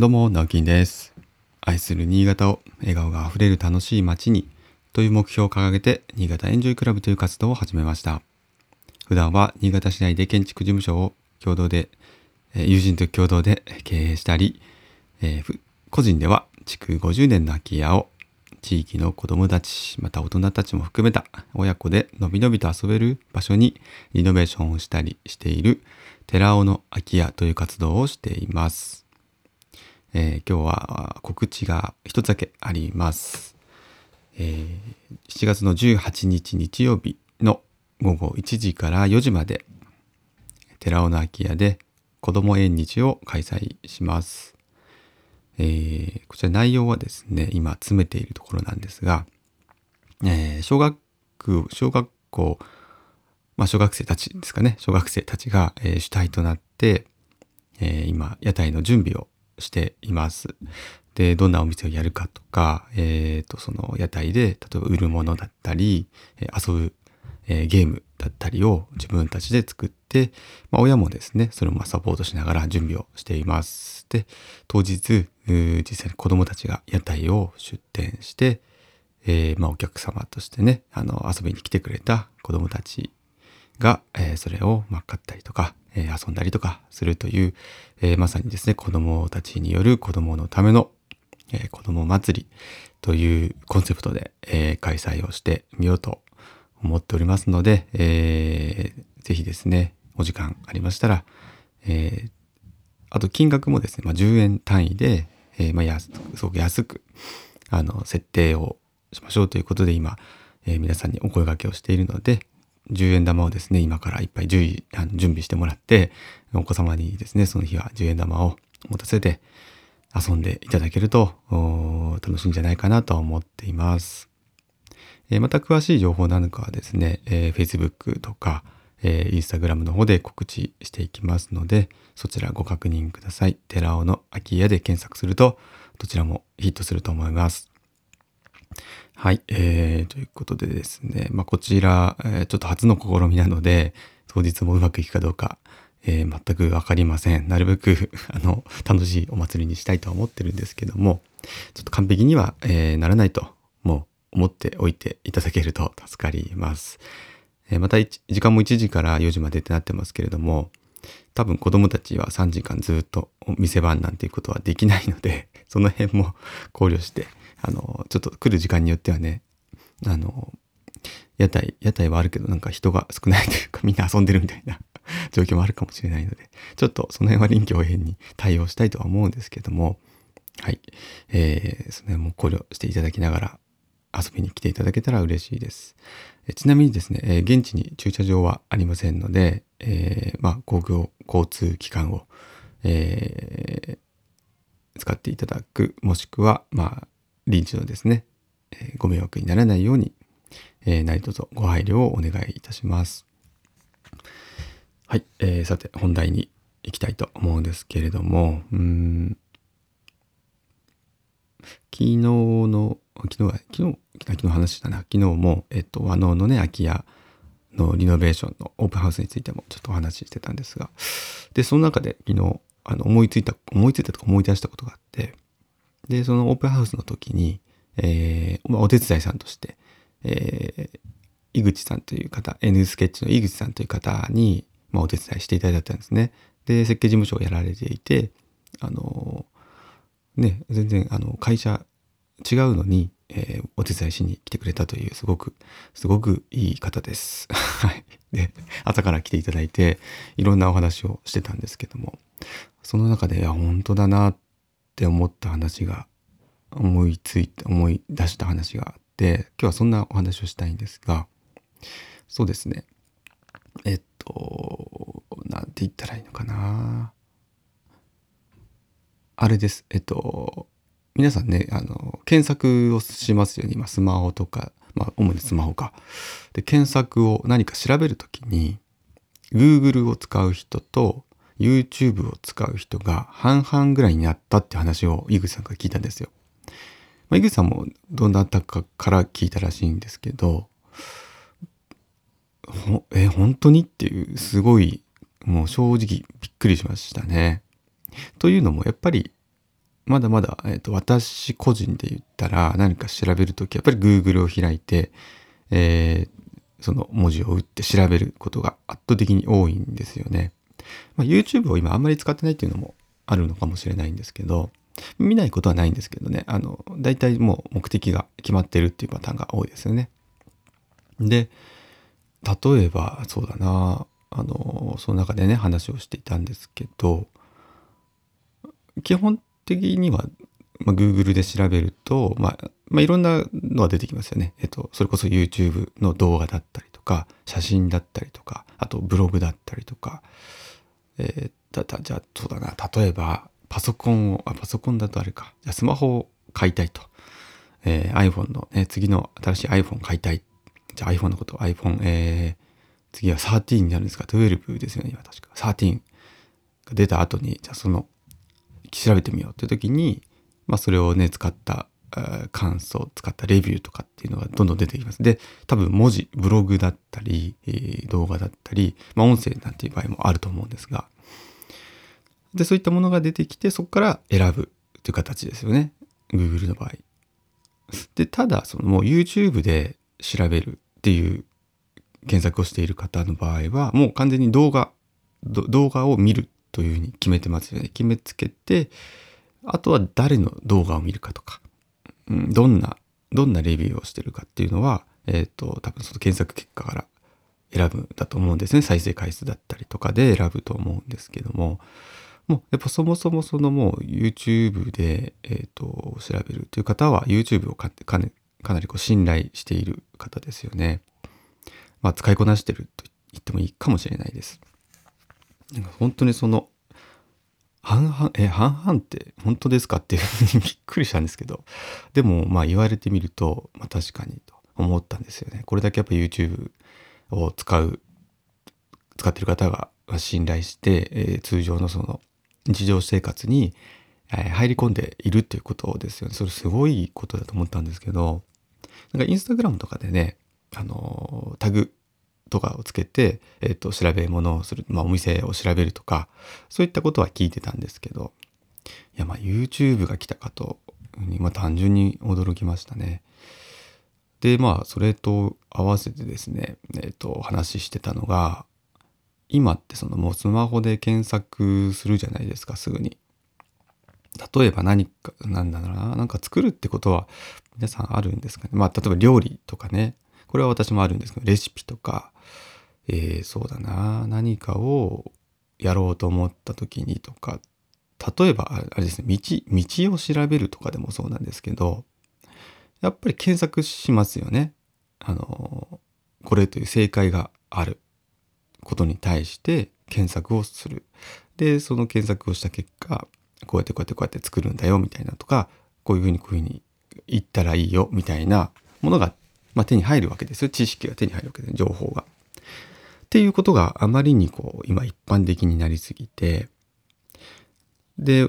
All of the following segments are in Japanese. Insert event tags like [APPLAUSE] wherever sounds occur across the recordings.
どうも、直樹です。愛する新潟を笑顔があふれる楽しい街にという目標を掲げて、新潟エンジョイクラブという活動を始めました。普段は新潟市内で建築事務所を共同で、え友人と共同で経営したり、えー個人では築50年の空き家を地域の子どもたち、また大人たちも含めた親子でのびのびと遊べる場所にリノベーションをしたりしている寺尾の空き家という活動をしています。えー今日は告知が一つだけあります。えー7月の18日日曜日の午後1時から4時まで寺尾の空き家で子ども縁日を開催します。えーこちら内容はですね今詰めているところなんですが、えー小学小学校まあ小学生たちですかね小学生たちが、えー主体となって、えー今屋台の準備をしています。でどんなお店をやるかとか、えー、とその屋台で例えば売るものだったり、え遊ぶ、えーゲームだったりを自分たちで作って、まあ、親もですねそれをまあサポートしながら準備をしています。で当日実際に子どもたちが屋台を出店して、えーまあ、お客様としてねあの遊びに来てくれた子どもたちが、えーそれをま買ったりとか、え遊んだりとかするという、えまさにですね子どもたちによる子どものための、え子ども祭りというコンセプトで、え開催をしてみようと思っておりますので、えーぜひですねお時間ありましたら、えーあと金額もですね、まあ、10円単位で、えーまあ、安すごく安くあの設定をしましょうということで今、えー皆さんにお声掛けをしているので10円玉をですね今からいっぱい準備してもらってお子様にですねその日は10円玉を持たせて遊んでいただけると楽しいんじゃないかなと思っています。えーまた詳しい情報なんかはですね、えー Facebook とか、えー、Instagram の方で告知していきますので、そちらご確認ください。寺尾の空き家で検索すると、どちらもヒットすると思います。はい、えー、ということでですね、まあ、こちら、えーちょっと初の試みなので、当日もうまくいくかどうか、えー全くわかりません。なるべく、[LAUGHS] あの、楽しいお祭りにしたいとは思ってるんですけども、ちょっと完璧には、えーならないと、もう思っておいていただけると [LAUGHS] 助かります。えーまた時間も1時から4時までってなってますけれども、多分子供たちは3時間ずっと店番なんていうことはできないので、その辺も考慮して、あの、ちょっと来る時間によってはね、あの、屋台、屋台はあるけどなんか人が少ないというかみんな遊んでるみたいな [LAUGHS] 状況もあるかもしれないので、ちょっとその辺は臨機応変に対応したいとは思うんですけども、はい。えー、その辺も考慮していただきながら遊びに来ていただけたら嬉しいです。えちなみにですね、えー現地に駐車場はありませんので、えーまあ、公共交通機関を、えー使っていただく、もしくは、まあ、臨時のですね、えーご迷惑にならないように、えー何卒ご配慮をお願いいたします。はい、えーさて本題に行きたいと思うんですけれども、うん昨日の、昨日は、昨日、昨日の話だな、昨日も、えっと、和能のね、空き家のリノベーションのオープンハウスについてもちょっとお話ししてたんですが、で、その中で昨日、あの、思いついた、思いついたとか思い出したことがあって、で、そのオープンハウスの時に、えーま、お手伝いさんとして、えー井口さんという方、N スケッチの井口さんという方に、まあ、お手伝いしていただいたんですね。で、設計事務所をやられていて、あのーね、全然、あの、会社違うのに、えーお手伝いしに来てくれたという、すごく、すごくいい方です。[LAUGHS] はい。で、朝から来ていただいて、いろんなお話をしてたんですけども、その中で、いや、本当だなっって思った話が、思いついて、思い出した話があって、今日はそんなお話をしたいんですが、そうですね。えっと、なんて言ったらいいのかな。あれです。えっと、皆さんね、あの、検索をしますようね。今、スマホとか、まあ、主にスマホか。で、検索を何か調べるときに、Google を使う人と YouTube を使う人が半々ぐらいになったって話を井口さんから聞いたんですよ。まあ、井口さんもどなたかから聞いたらしいんですけど、ほえ、本当にっていう、すごい、もう正直びっくりしましたね。というのも、やっぱり、まだまだ、えーと、私個人で言ったら何か調べるときやっぱり Google を開いて、えー、その文字を打って調べることが圧倒的に多いんですよね。まあ、YouTube を今あんまり使ってないっていうのもあるのかもしれないんですけど見ないことはないんですけどねあの大体もう目的が決まってるっていうパターンが多いですよね。で例えばそうだなあのその中でね話をしていたんですけど基本的には、まあ、Google で調べると、まあ、まあ、いろんなのが出てきますよね。えっと、それこそ YouTube の動画だったりとか、写真だったりとか、あとブログだったりとか、えー、だ、じゃあ、そうだな、例えば、パソコンを、あ、パソコンだとあれか、じゃスマホを買いたいと。えー、iPhone の、ね、次の新しい iPhone 買いたい。じゃあ iPhone のこと iPhone、えー、次は13になるんですか ?12 ですよね、今確か。13が出た後に、じゃあその調べてみようっていう時に、まあ、それをね使った感想を使ったレビューとかっていうのがどんどん出てきます。で多分文字ブログだったり、え、動画だったり、まあ、音声なんていう場合もあると思うんですがでそういったものが出てきてそこから選ぶという形ですよね Google の場合。でただそのもう YouTube で調べるっていう検索をしている方の場合はもう完全に動画動画を見るというふうに決めてますよね。決めつけて、あとは誰の動画を見るかとか、うん、どんな、どんなレビューをしてるかっていうのは、えっ、ー、と、多分その検索結果から選ぶんだと思うんですね。再生回数だったりとかで選ぶと思うんですけども、もうやっぱそもそもそのもう YouTube で、えっ、ー、と、調べるという方は YouTube をかかかなりこう信頼している方ですよね。まあ使いこなしてると言ってもいいかもしれないです。本当にその半々え半々って本当ですかっていうふうに [LAUGHS] びっくりしたんですけど。でもまあ言われてみると、まあ、確かにと思ったんですよね。これだけやっぱ YouTube を使う使ってる方が信頼して、えー、通常のその日常生活に、え、入り込んでいるっていうことですよね。それすごいことだと思ったんですけど。なんかインスタグラムとかでねあのタグとかをつけて、えっ、ー、と、調べ物をする、まあ、お店を調べるとか、そういったことは聞いてたんですけど、いや、まあ、YouTube が来たかと、まあ、単純に驚きましたね。で、まあ、それと合わせてですね、えっ、ー、と、話してたのが、今ってそのもうスマホで検索するじゃないですか、すぐに。例えば何か、なんだろうな、なんか作るってことは皆さんあるんですかね。まあ、例えば料理とかね、これは私もあるんですけど、レシピとか、えー、そうだな、何かをやろうと思った時にとか、例えば、あれですね、道、道を調べるとかでもそうなんですけど、やっぱり検索しますよね。あの、これという正解があることに対して検索をする。で、その検索をした結果、こうやってこうやってこうやって作るんだよみたいなとか、こういうふうにこういうふうに言ったらいいよみたいなものが、まあ、手に入るわけですよ。知識が手に入るわけです。情報が。っていうことがあまりにこう、今一般的になりすぎて、で、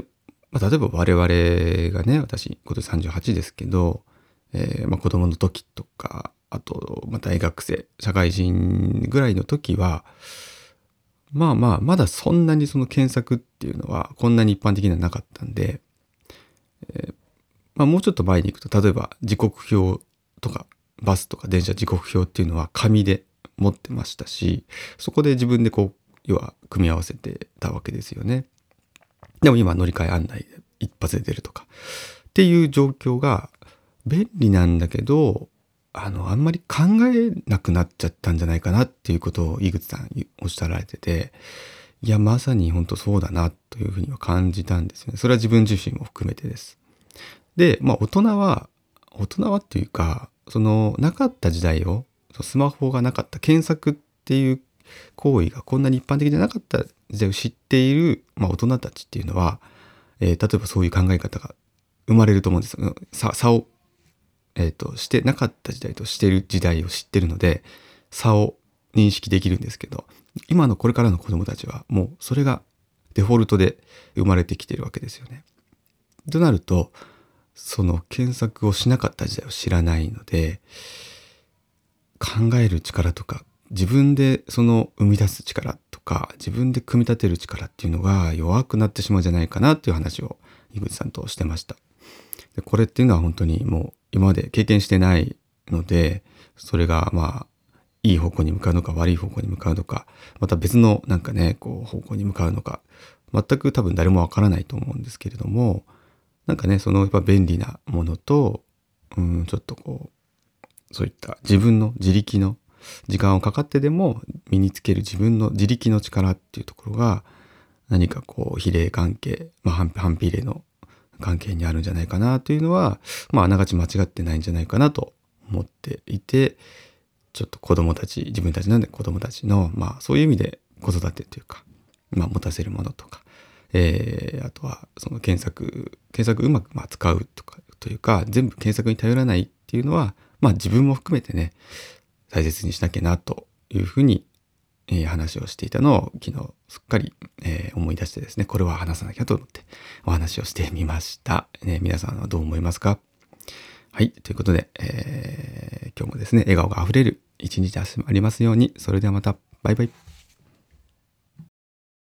まあ、例えば我々がね、私、今年38ですけど、えー、まあ、子供の時とか、あと、まあ、大学生、社会人ぐらいの時は、まあまあ、まだそんなにその検索っていうのは、こんなに一般的にはなかったんで、えー、まあ、もうちょっと前に行くと、例えば時刻表とか、バスとか電車時刻表っていうのは紙で持ってましたしそこで自分でこう要は組み合わせてたわけですよね。でも今乗り換え案内で一発で出るとかっていう状況が便利なんだけどあのあんまり考えなくなっちゃったんじゃないかなっていうことを井口さんおっしゃられてていやまさに本当そうだなというふうには感じたんですよね。それは自分自身も含めてです。でまあ大人は大人はっていうかそのなかった時代をスマホがなかった検索っていう行為がこんなに一般的じゃなかった時代を知っている、まあ、大人たちっていうのは、えー、例えばそういう考え方が生まれると思うんですよ。差差を、えーと、してなかった時代としてる時代を知ってるので差を認識できるんですけど今のこれからの子供たちはもうそれがデフォルトで生まれてきてるわけですよね。となるとその検索をしなかった時代を知らないので考える力とか自分でその生み出す力とか自分で組み立てる力っていうのが弱くなってしまうんじゃないかなっていう話を井口さんとしてました。でこれっていうのは本当にもう今まで経験してないのでそれがまあいい方向に向かうのか悪い方向に向かうのかまた別のなんかねこう方向に向かうのか全く多分誰もわからないと思うんですけれどもなんかねそのやっぱ便利なものとうんちょっとこうそういった自分の自力の時間をかかってでも身につける自分の自力の力っていうところが何かこう比例関係、まあ、反比例の関係にあるんじゃないかなというのは、まあ、あながち間違ってないんじゃないかなと思っていてちょっと子供たち自分たちなんで子供たちの、まあ、そういう意味で子育てというか、まあ、持たせるものとか、えー、あとはその検索検索うまくまあ使うとかというか全部検索に頼らないっていうのは、まあ、自分も含めてね大切にしなきゃなというふうに、えー、話をしていたのを昨日すっかり、えー、思い出してですねこれは話さなきゃと思ってお話をしてみました、ね、皆さんはどう思いますか？はい。ということで、えー、今日もですね、笑顔があふれる一日でありますように。それではまた。バイバイ。